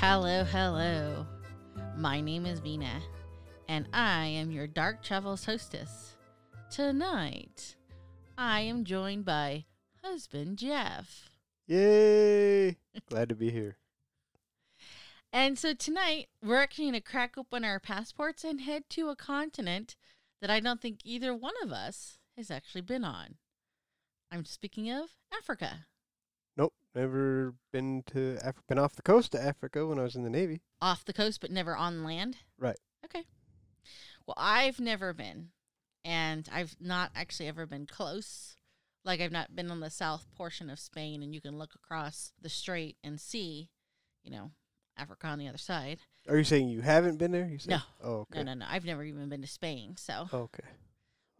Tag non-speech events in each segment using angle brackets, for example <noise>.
Hello, hello. My name is Vina, and I am your Dark Travels hostess. Tonight, I am joined by husband Jeff. Yay! Glad to be here. <laughs> And so tonight, we're actually going to crack open our passports and head to a continent that I don't think either one of us has actually been on. I'm speaking of Africa. Never been to Africa. Been off the coast of Africa when I was in the Navy. Off the coast, but never on land? Right. Okay. Well, I've never been, and I've not actually ever been close. Like, I've not been on the south portion of Spain, and you can look across the strait and see, you know, Africa on the other side. Are you saying you haven't been there? You said? No. Oh, okay. No, no, no. I've never even been to Spain. So, Okay.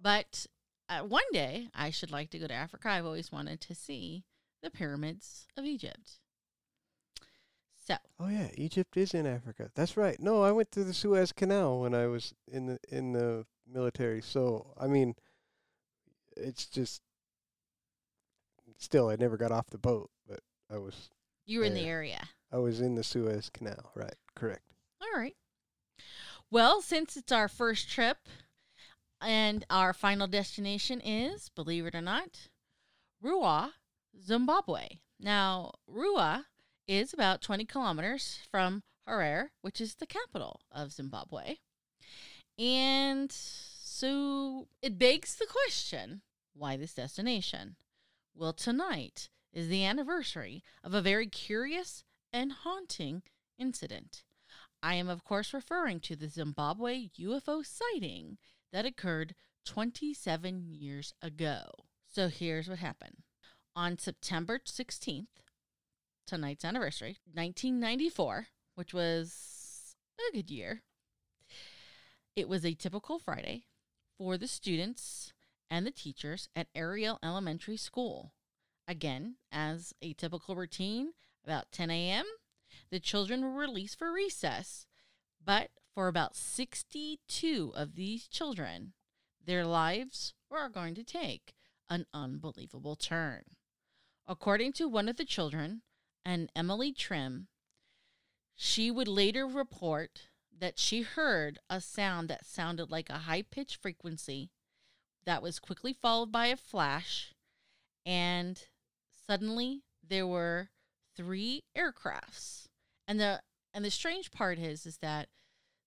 but uh, one day I should like to go to Africa. I've always wanted to see the pyramids of Egypt. So, Oh yeah, Egypt is in Africa. That's right. No, I went through the Suez Canal when I was in the in the military. So I mean, it's just still I never got off the boat, but I was you were in the area. I was in the Suez Canal. Right. Correct. All right. Well, since it's our first trip and our final destination is, believe it or not, Ruwa, Zimbabwe. Now, Ruwa is about 20 kilometers from Harare, which is the capital of Zimbabwe. And so it begs the question why this destination? Well, tonight is the anniversary of a very curious and haunting incident. I am, of course, referring to the Zimbabwe UFO sighting that occurred 27 years ago. So here's what happened. On September 16th, tonight's anniversary, 1994, which was a good year, it was a typical Friday for the students and the teachers at Ariel Elementary School. Again, as a typical routine, about 10 a.m., the children were released for recess, but for about 62 of these children, their lives were going to take an unbelievable turn. According to one of the children, an Emily Trim, she would later report that she heard a sound that sounded like a high pitched frequency that was quickly followed by a flash, and suddenly there were three aircrafts. And the and the strange part is is that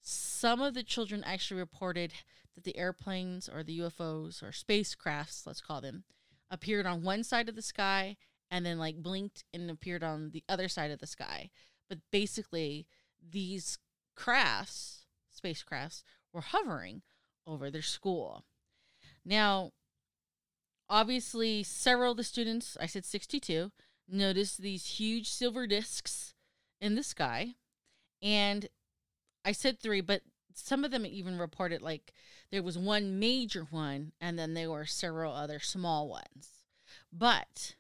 some of the children actually reported that the airplanes or the UFOs or spacecrafts, let's call them, appeared on one side of the sky and then like blinked and appeared on the other side of the sky. But basically, these crafts, spacecrafts, were hovering over their school. Now, obviously, several of the students, I said 62, noticed these huge silver discs in the sky. And I said three, but some of them even reported like there was one major one and then there were several other small ones. But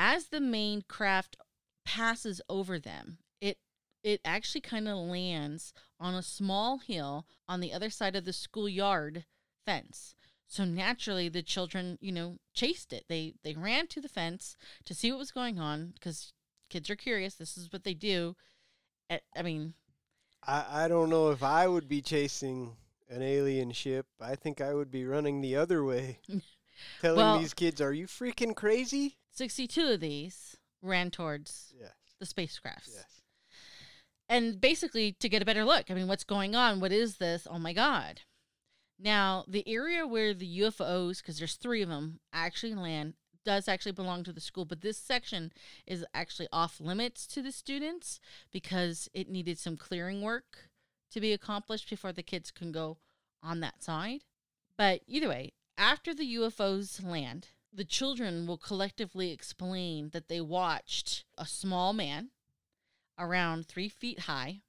as the main craft passes over them, it it actually kind of lands on a small hill on the other side of the schoolyard fence. So naturally the children, you know, chased it. They they ran to the fence to see what was going on because kids are curious. This is what they do. I- I mean, I I don't know if I would be chasing an alien ship. I think I would be running the other way. <laughs> Telling Well- these kids, "Are you freaking crazy?" 62 of these ran towards Yes. the spacecrafts. Yes. And basically to get a better look. I mean, what's going on? What is this? Oh my God. Now, the area where the UFOs, because there's three of them, actually land, does actually belong to the school, but this section is actually off limits to the students because it needed some clearing work to be accomplished before the kids can go on that side. But either way, after the UFOs land, the children will collectively explain that they watched a small man around three feet high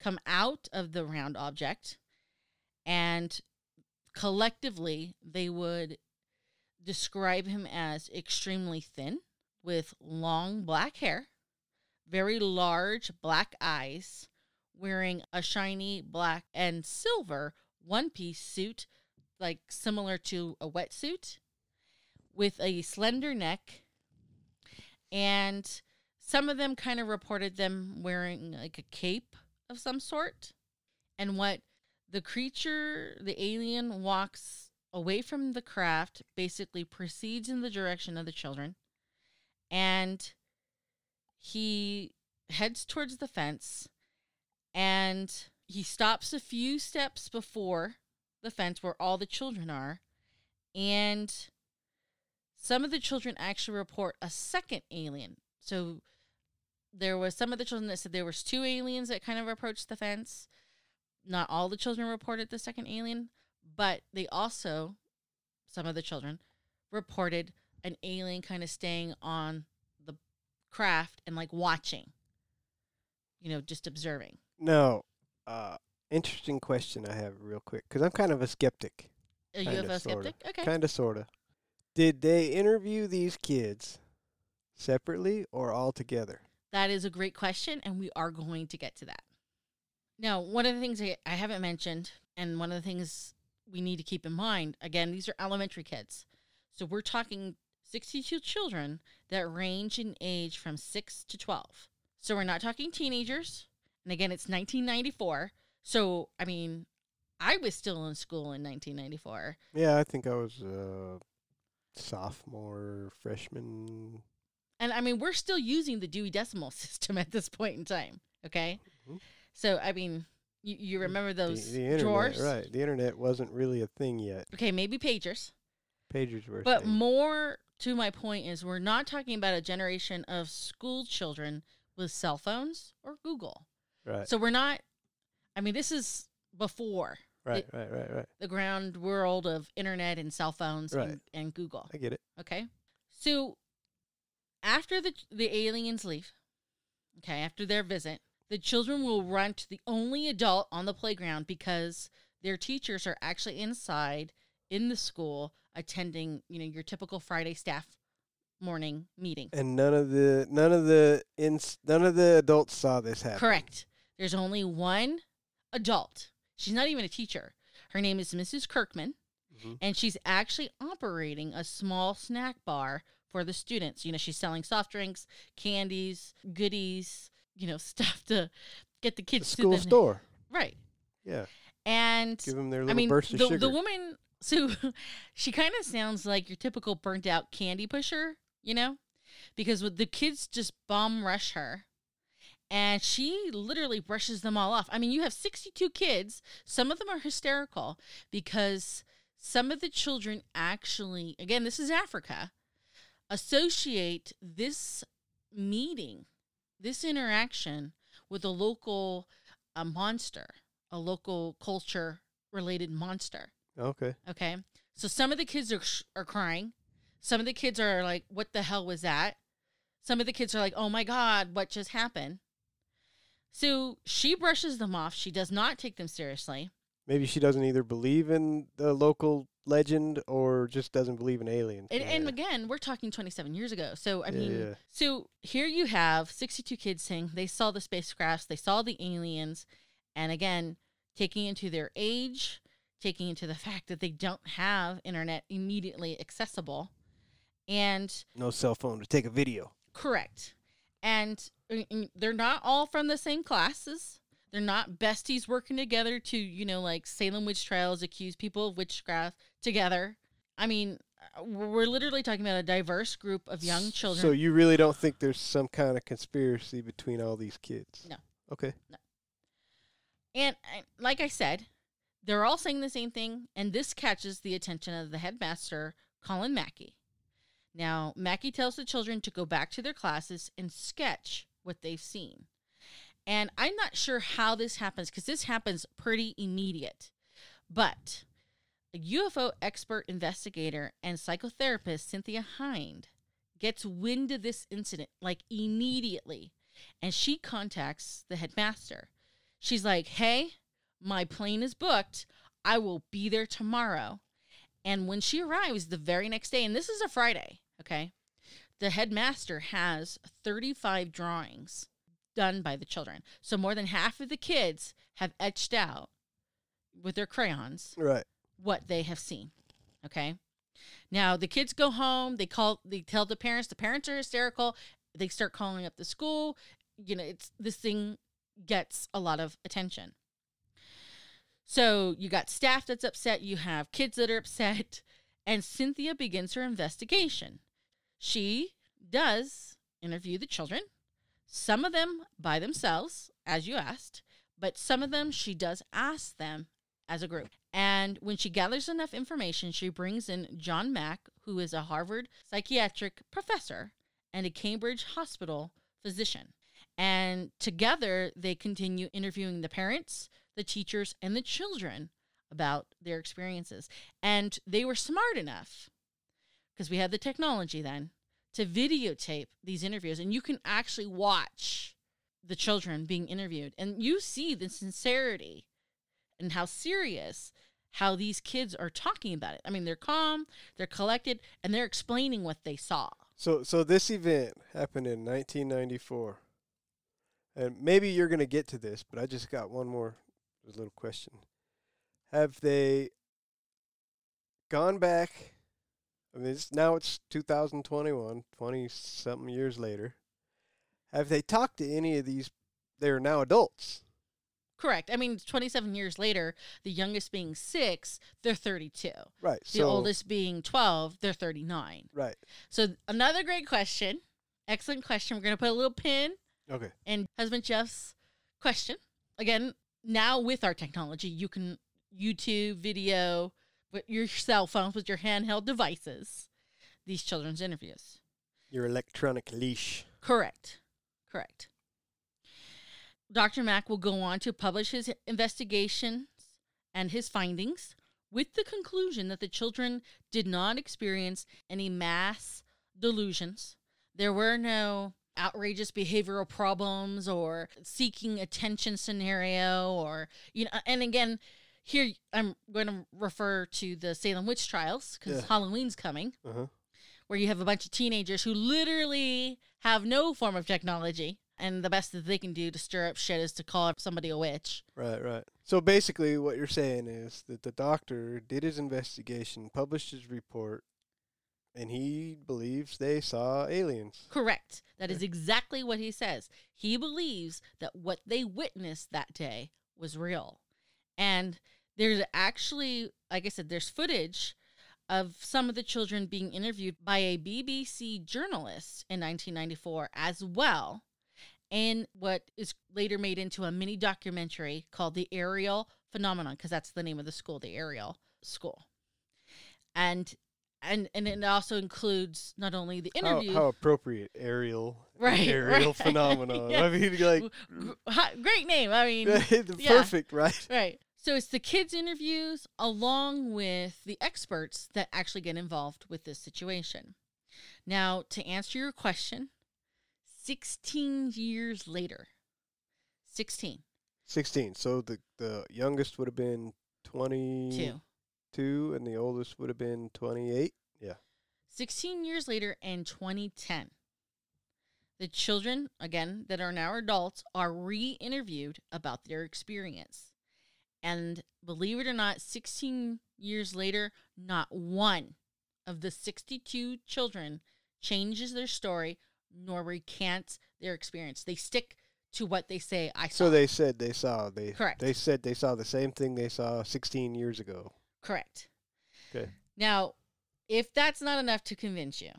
come out of the round object and collectively they would describe him as extremely thin with long black hair, very large black eyes, wearing a shiny black and silver one piece suit, like similar to a wetsuit, with a slender neck. And some of them kind of reported them wearing like a cape of some sort. And what the creature, the alien, walks away from the craft, basically proceeds in the direction of the children, and he heads towards the fence and he stops a few steps before the fence where all the children are and some of the children actually report a second alien so there was some of the children that said there was two aliens that kind of approached the fence not all the children reported the second alien but they also some of the children reported an alien kind of staying on the craft and like watching you know just observing No. Uh, interesting question I have real quick because I'm kind of a skeptic. a ufo sorta. skeptic okay Kind of, sort of. Did they interview these kids separately or all together? That is a great question, and we are going to get to that. Now, one of the things I I haven't mentioned, and one of the things we need to keep in mind again, these are elementary kids. So we're talking 62 children that range in age from 6 to 12. So we're not talking teenagers. And again, it's 1994. So, I mean, I was still in school in 1994. Yeah, I think I was a sophomore, freshman. And I mean, we're still using the Dewey Decimal <laughs> System at this point in time. Okay. Mhm. So, I mean, you, you remember those the internet, drawers? right? The internet wasn't really a thing yet. Okay, maybe pagers. Pagers were. But more to my point is we're not talking about a generation of school children with cell phones or Google. right, So we're not, I mean, this is before right, right, right, right. the ground world of internet and cell phones Right. and, and Google. I get it. Okay. So after the the aliens leave, okay, after their visit, the children will run to the only adult on the playground because their teachers are actually inside in the school attending, you know, your typical Friday staff morning meeting. And none of the none of the ins none of the adults saw this happen. Correct. There's only one adult. She's not even a teacher. Her name is Mrs. Kirkman. Mhm. and she's actually operating a small snack bar for the students. You know, she's selling soft drinks, candies, goodies, you know, <laughs> stuff to get the kids the school store. right. Yeah, And give them their I mean, burst of the sugar. the woman. So <laughs> she kind of sounds like your typical burnt out candy pusher, you know, because with the kids just bomb rush her. And she literally brushes them all off. I mean, you have 62 kids. Some of them are hysterical because some of the children actually, again, this is Africa, associate this meeting, this interaction with a local a monster, a local culture related monster. okay. Okay. So some of the kids are, are crying. Some of the kids are like, what the hell was that? Some of the kids are like, oh my God, what just happened? So she brushes them off. She does not take them seriously. Maybe she doesn't either believe in the local legend or just doesn't believe in aliens. And, and again, we're talking 27 years ago. So, I Yeah, mean, yeah. so here you have 62 kids saying they saw the spacecrafts, they saw the aliens. And again, taking into their age, taking into the fact that they don't have internet immediately accessible. And no cell phone to take a video. correct. And they're not all from the same classes. They're not besties working together to, you know, like Salem witch trials, accuse people of witchcraft together. I mean, we're literally talking about a diverse group of young children. So you really don't think there's some kind of conspiracy between all these kids? No. Okay. And, and like I said, they're all saying the same thing, and this catches the attention of the headmaster, Colin Mackie. Now, Mackie tells the children to go back to their classes and sketch what they've seen. And I'm not sure how this happens because this happens pretty immediate. But a UFO expert investigator and psychotherapist, Cynthia Hind, gets wind of this incident like immediately. And she contacts the headmaster. She's like, hey, my plane is booked. I will be there tomorrow. And when she arrives the very next day, and this is a Friday, okay, the headmaster has 35 drawings done by the children. So more than half of the kids have etched out with their crayons Right. what they have seen. Okay. Now the kids go home, they call they tell the parents, the parents are hysterical, they start calling up the school. You know, it's this thing gets a lot of attention. So you got staff that's upset, you have kids that are upset, and Cynthia begins her investigation. She does interview the children, some of them by themselves, as you asked, but some of them she does ask them as a group. And when she gathers enough information, she brings in John Mack, who is a Harvard psychiatric professor and a Cambridge hospital physician. And together, they continue interviewing the parents, the teachers, and the children about their experiences. And they were smart enough, because we had the technology then, to videotape these interviews. And you can actually watch the children being interviewed. And you see the sincerity and how serious how these kids are talking about it. I mean, they're calm, they're collected, and they're explaining what they saw. So so this event happened in 1994. And maybe you're going to get to this, but I just got one more little question. Have they gone back I mean, it's, now it's 2021, 20 something years later. Have they talked to any of these they're now adults? Correct. I mean, 27 years later, the youngest being six, they're 32. Right. The so oldest being 12, they're 39. right. So, another great question. Excellent question. We're going to put a little pin Okay. in husband Jeff's question. Again, now with our technology, you can YouTube video with your cell phones, with your handheld devices, these children's interviews. Your electronic leash. Correct. Correct. Dr. Mack will go on to publish his investigations and his findings with the conclusion that the children did not experience any mass delusions. There were no outrageous behavioral problems or seeking attention scenario or you know and again here I'm going to refer to the Salem witch trials cuz Yeah. Halloween's coming Uh-huh. where you have a bunch of teenagers who literally have no form of technology and the best that they can do to stir up shit is to call somebody a witch. Right, right. So basically what you're saying is that the doctor did his investigation, published his report, and he believes they saw aliens. Correct. That is exactly what he says. He believes that what they witnessed that day was real. And there's actually, like I said, there's footage of some of the children being interviewed by a BBC journalist in 1994 as well. And what is later made into a mini documentary called The Ariel Phenomenon, because that's the name of the school, the Ariel School. And and and it also includes not only the interview, how appropriate aerial Right, <laughs> aerial right. phenomenon. I mean like great name. I mean, yeah. <laughs> perfect, right? right. So it's the kids' interviews along with the experts that actually get involved with this situation. Now, to answer your question, 16 years later, 16, 16. So the the youngest would have been 22 two, and the oldest would have been 28. Yeah. 16 years later in 2010, the children, again, that are now adults, are re interviewed about their experience. And believe it or not, 16 years later, not one of the 62 children changes their story nor recants their experience. They stick to what they say I saw. So they said they saw they Correct. they said they saw the same thing they saw 16 years ago. Correct. Okay. Now, if that's not enough to convince you,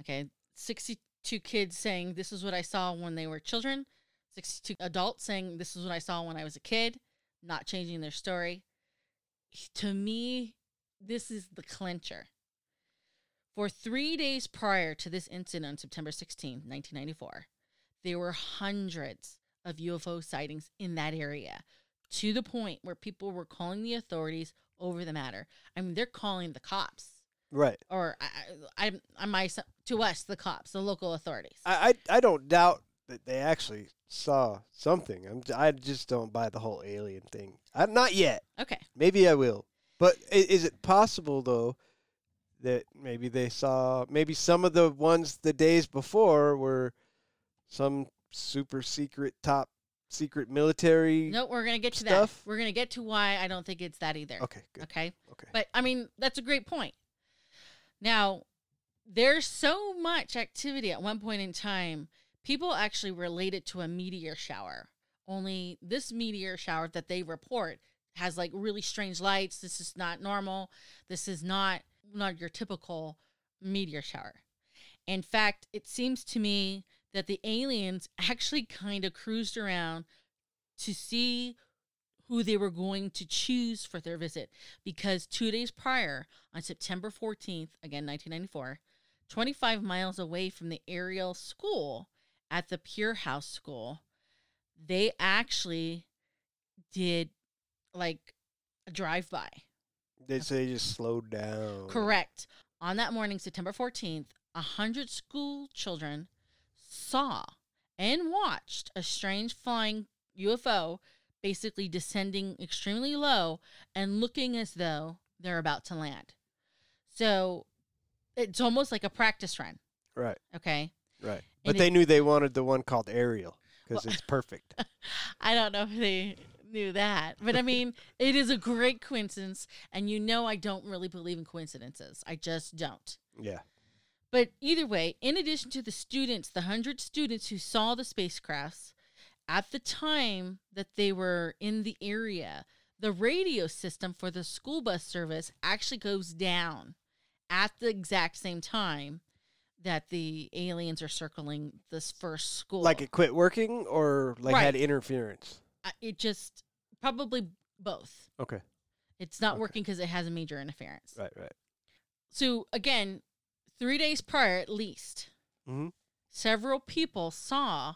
okay, 62 kids saying this is what I saw when they were children, 62 adults saying this is what I saw when I was a kid, not changing their story. To me, this is the clincher. For three days prior to this incident on September 16, 1994, there were hundreds of UFO sightings in that area to the point where people were calling the authorities over the matter. I mean, they're calling the cops, Right. or I, I, I, my, to us, the cops, the local authorities. I, I I don't doubt that they actually saw something. I'm I just don't buy the whole alien thing. I'm not yet. Okay. Maybe I will. But i- is it possible though that maybe they saw maybe some of the ones the days before were some super secret top secret military No, we're gonna get to stuff? that. We're gonna get to why I don't think it's that either. Okay, good. Okay. Okay. But I mean, that's a great point. Now, there's so much activity at one point in time. People actually relate it to a meteor shower. Only this meteor shower that they report has like really strange lights. This is not normal. This is not not your typical meteor shower. In fact, it seems to me that the aliens <laughs> actually kind of cruised around to see who they were going to choose for their visit because two days prior, on September 14th, again 1994, 25 miles away from the Ariel school at the Pure House School, they actually did like a drive by. They say just slowed down. Correct. On that morning, September 14th, a hundred school children saw and watched a strange flying UFO basically descending extremely low and looking as though they're about to land. So it's almost like a practice run. Right. Okay. Right. And But it- they knew they wanted the one called Ariel because Well- it's <laughs> perfect. I don't know if they knew that, but I mean, it is a great coincidence. And you know, I don't really believe in coincidences. I just don't. yeah. But either way, in addition to the students, the 100 students who saw the spacecrafts, at the time that they were in the area, the radio system for the school bus service actually goes down at the exact same time that the aliens are circling this first school. Like it quit working or like had interference. Uh, it just probably both. Okay. It's not Okay. working because it has a major interference. Right. Right. So again, three days prior at least, hmm several people saw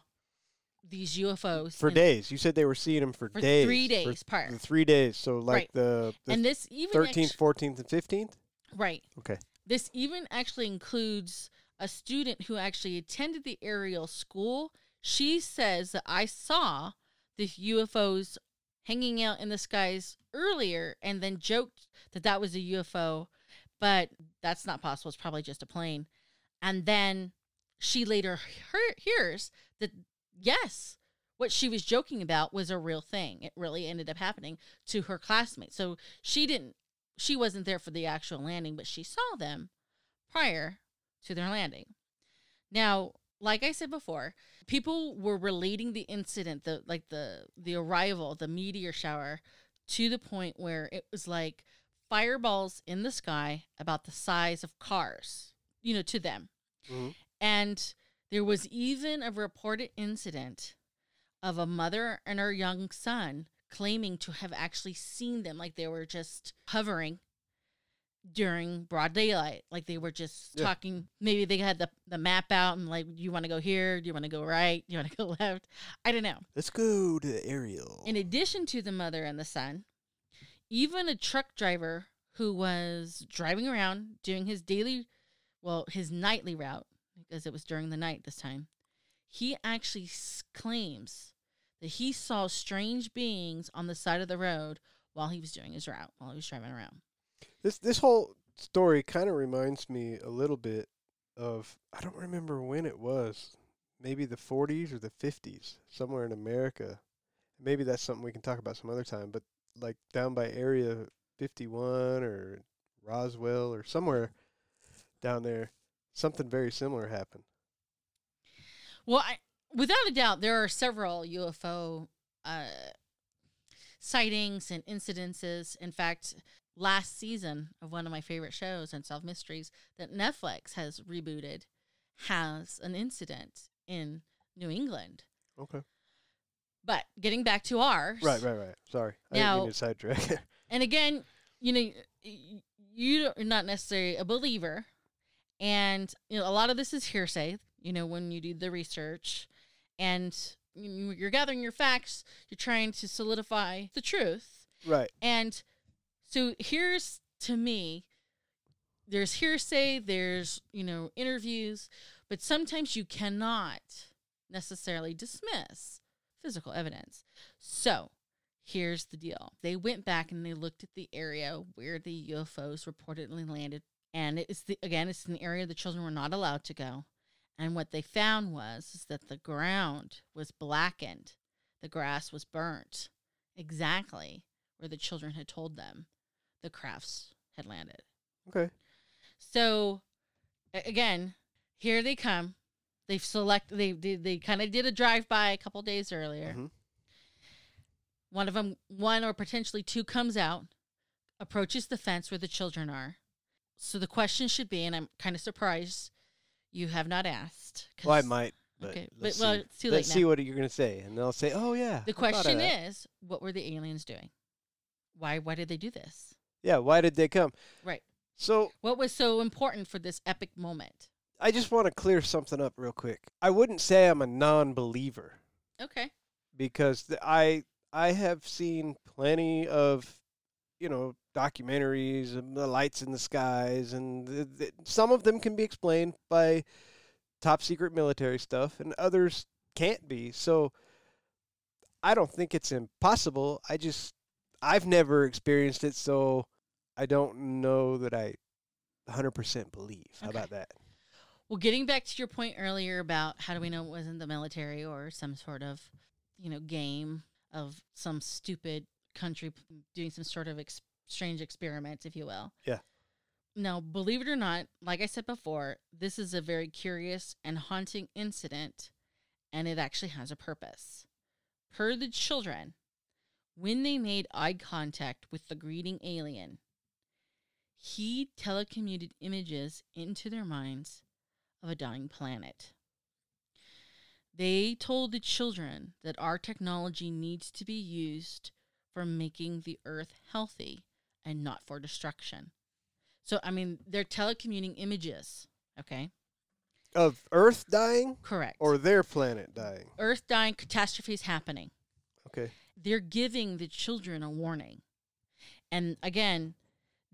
these UFOs For days. You said they were seeing them for, for days. three for days prior. three days. So like Right. the the and this even thirteenth, fourteenth, and fifteenth. right. Okay. This even actually includes a student who actually attended the Ariel school. She says that I saw the UFOs hanging out in the skies earlier and then joked that that was a UFO, but that's not possible. It's probably just a plane. And then she later hear- hears that yes, what she was joking about was a real thing. It really ended up happening to her classmates. So she didn't she wasn't there for the actual landing, but she saw them prior to their landing. Now, like I said before, people were relating the incident, the like the the arrival, the meteor shower, to the point where it was like fireballs in the sky about the size of cars, you know, to them. Mhm. And there was even a reported incident of a mother and her young son claiming to have actually seen them like they were just hovering during broad daylight like they were just Yeah. talking maybe they had the, the map out and like you want to go here do you want to go right do you want to <laughs> go left i don't know Let's go to the Ariel. in addition to the mother and the son, even a truck driver who was driving around doing his daily, well, his nightly route, because it was during the night this time, he actually s- claims that he saw strange beings on the side of the road while he was doing his route, while he was driving around. This this whole story kind of reminds me a little bit of I don't remember when it was. Maybe the 40s or the 50s, somewhere in America. Maybe that's something we can talk about some other time, but like down by area 51 or Roswell or somewhere down there, something very similar happened. Well, I, without a doubt, there are several UFO uh, sightings and incidences. In fact, last season of one of my favorite shows, and Unsolved Mysteries, that Netflix has rebooted, has an incident in New England. Okay. But getting back to ours, Right, right, right. Sorry. I Now- didn't mean to sidetrack. <laughs> and again, you know, you're not necessarily a believer, And you know, a lot of this is hearsay. You know, when you do the research, and you're gathering your facts, you're trying to solidify the truth. Right. And so here's to me, there's hearsay, there's, you know, interviews, but sometimes you cannot necessarily dismiss physical evidence. So here's the deal they went back and they looked at the area where the UFOs reportedly landed. And it's the, again, it's an area the children were not allowed to go. And what they found was is that the ground was blackened, the grass was burnt, exactly where the children had told them the crafts had landed. Okay. So again, here they come. They've select they they, they kind of did a drive by a couple days earlier. Mhm. One of them, one or potentially two, comes out, approaches the fence where the children are. So the question should be, and I'm kind of surprised you have not asked. Well, I might. But Okay, but let's well, see. it's too Let's late see now. what you're gonna say, and they'll say, "Oh yeah." The I question is, what were the aliens doing? Why why did they do this? "Yeah, why did they come?" Right. So What was so important for this epic moment? I just want to clear something up real quick. I wouldn't say I'm a non-believer Okay. because th- I I have seen plenty of you know documentaries and the lights in the skies, and th- th- some of them can be explained by top secret military stuff, and others can't be. So I don't think it's impossible. I just I've never experienced it, so I don't know that I 100% believe. How about that? Well, getting back to your point earlier about how do we know it wasn't the military or some sort of, you know, game of some stupid country doing some sort of ex- strange experiment, if you will. Yeah. Now, believe it or not, like I said before, this is a very curious and haunting incident, and it actually has a purpose. Per the children, when they made eye contact with the greeting alien, he telecommuted images into their minds of a dying planet. They told the children that our technology needs to be used for making the earth healthy and not for destruction. So, I mean, they're telecommuting images, okay? Of Earth dying Correct. or their planet dying? earth dying, catastrophes happening. Okay. they're giving the children a warning. And again,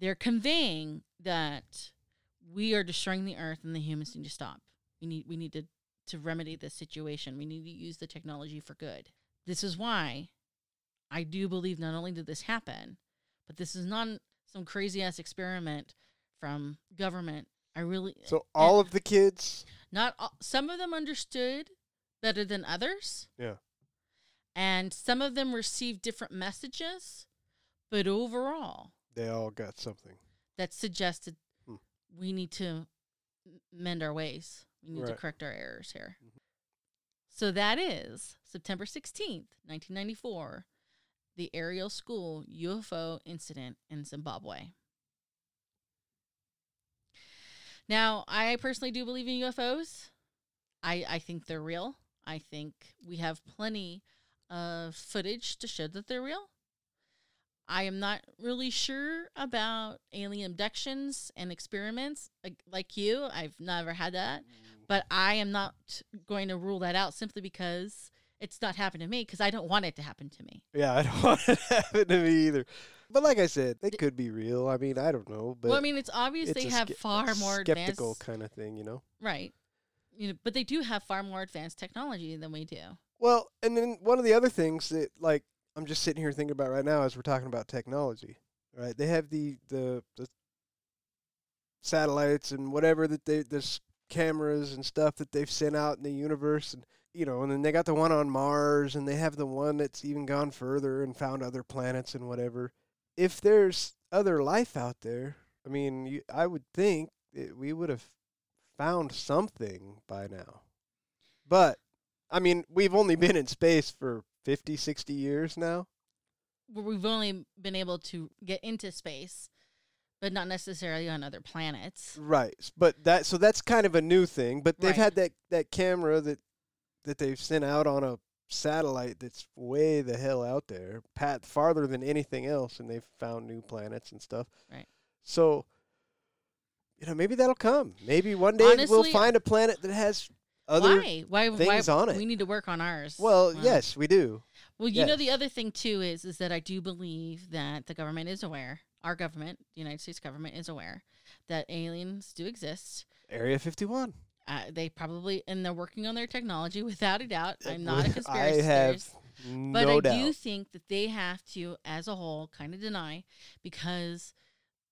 they're conveying that we are destroying the earth and the humans need to stop. We need we need to, to remedy this situation. We need to use the technology for good. This is why I do believe not only did this happen, but this is not some crazy ass experiment from government. I really So all of the kids, not all, some of them understood better than others yeah. and some of them received different messages, but overall, They all got something. that suggested Hmm. we need to mend our ways. We need to correct our errors here. Mhm. So that is September 16th, 1994, the Ariel School UFO incident in Zimbabwe. Now, I personally do believe in UFOs. I, I think they're real. I think we have plenty of footage to show that they're real. I am not really sure about alien abductions and experiments like, like you. I've never had that. Mm. But I am not going to rule that out simply because it's not happened to me because I don't want it to happen to me. Yeah, <laughs> I don't want it to happen to me either. But like I said, they could be real. I mean, I don't know, but well, I mean, it's obvious it's they have ske- far more skeptical advanced, kind of thing, you know. right? You know, but they do have far more advanced technology than we do. Well, and then one of the other things that like I'm just sitting here thinking about right now as we're talking about technology, right? They have the the, the satellites and whatever that they there's cameras and stuff that they've sent out in the universe and you know, and then they got the one on Mars and they have the one that's even gone further and found other planets and whatever. If there's other life out there, I mean, you, I would think it, we would have found something by now. But I mean, we've only been in space for 50, 60 years now. Where we've only been able to get into space, but not necessarily on other planets. Right. But that so that's kind of a new thing, but they've Right. had that that camera that that they've sent out on a satellite that's way the hell out there, pat farther than anything else and they've found new planets and stuff. Right. So you know, maybe that'll come. Maybe one day we'll find a planet that has other. why? Why? things why? on it. We need to work on ours. Well, Wow. yes, we do. Well, you know the other thing too is is that I do believe that the government is aware. Our government, the United States government, is aware that aliens do exist. Area 51. Uh, they probably and they're working on their technology <laughs> without a doubt. I'm not a <laughs> conspiracy have theorist, but no I doubt. do think that they have to, as a whole, kind of deny because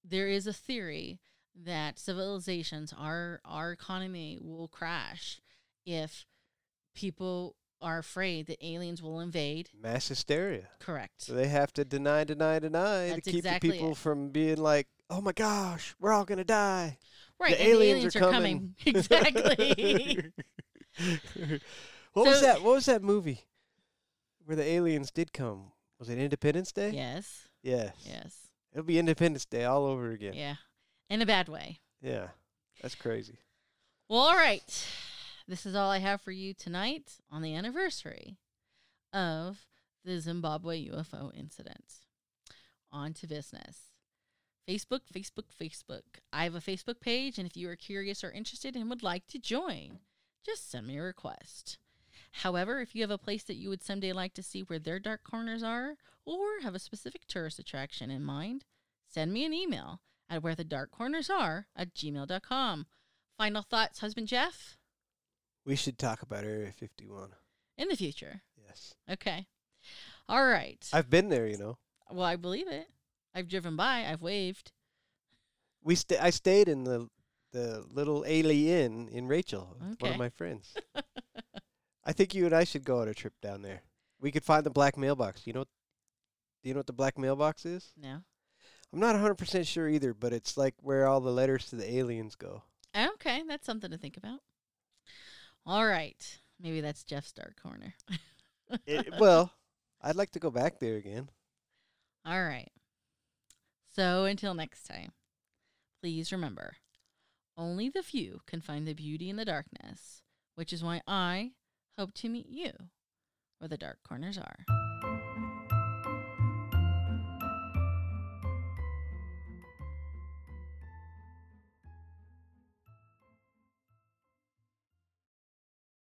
there is a theory that civilizations, our our economy will crash if people are afraid that aliens will invade. Mass hysteria. Correct. So they have to deny, deny, deny That's to keep exactly the people it. from being like, "Oh my gosh, we're all gonna die." Right, the and aliens, the aliens are, are coming. <laughs> Exactly. <laughs> what was that? What was that movie where the aliens did come? Was it Independence Day? yes. Yes. Yes. It'll be Independence Day all over again. Yeah. In a bad way. Yeah. That's crazy. Well, all right. This is all I have for you tonight on the anniversary of the Zimbabwe UFO incident. On to business. Facebook, Facebook, Facebook. I have a Facebook page, and if you are curious or interested and would like to join, just send me a request. However, if you have a place that you would someday like to see where their dark corners are, or have a specific tourist attraction in mind, send me an email at where the dark corners are at gmail.com. Final thoughts, husband Jeff? We should talk about Area 51. In the future. Yes. Okay. All right. I've been there, you know. well, I believe it. I've driven by, I've waved. We sta- I stayed in the the little Alien Inn in Rachel, with one of my friends. <laughs> I think you and I should go on a trip down there. We could find the black mailbox. You know Do you know what the black mailbox is? No. I'm not 100% sure either, but it's like where all the letters to the aliens go. Okay, that's something to think about. All right. Maybe that's Jeff's dark corner. It, <laughs> well, I'd like to go back there again. All right. So until next time, please remember only the few can find the beauty in the darkness, which is why I hope to meet you where the dark corners are.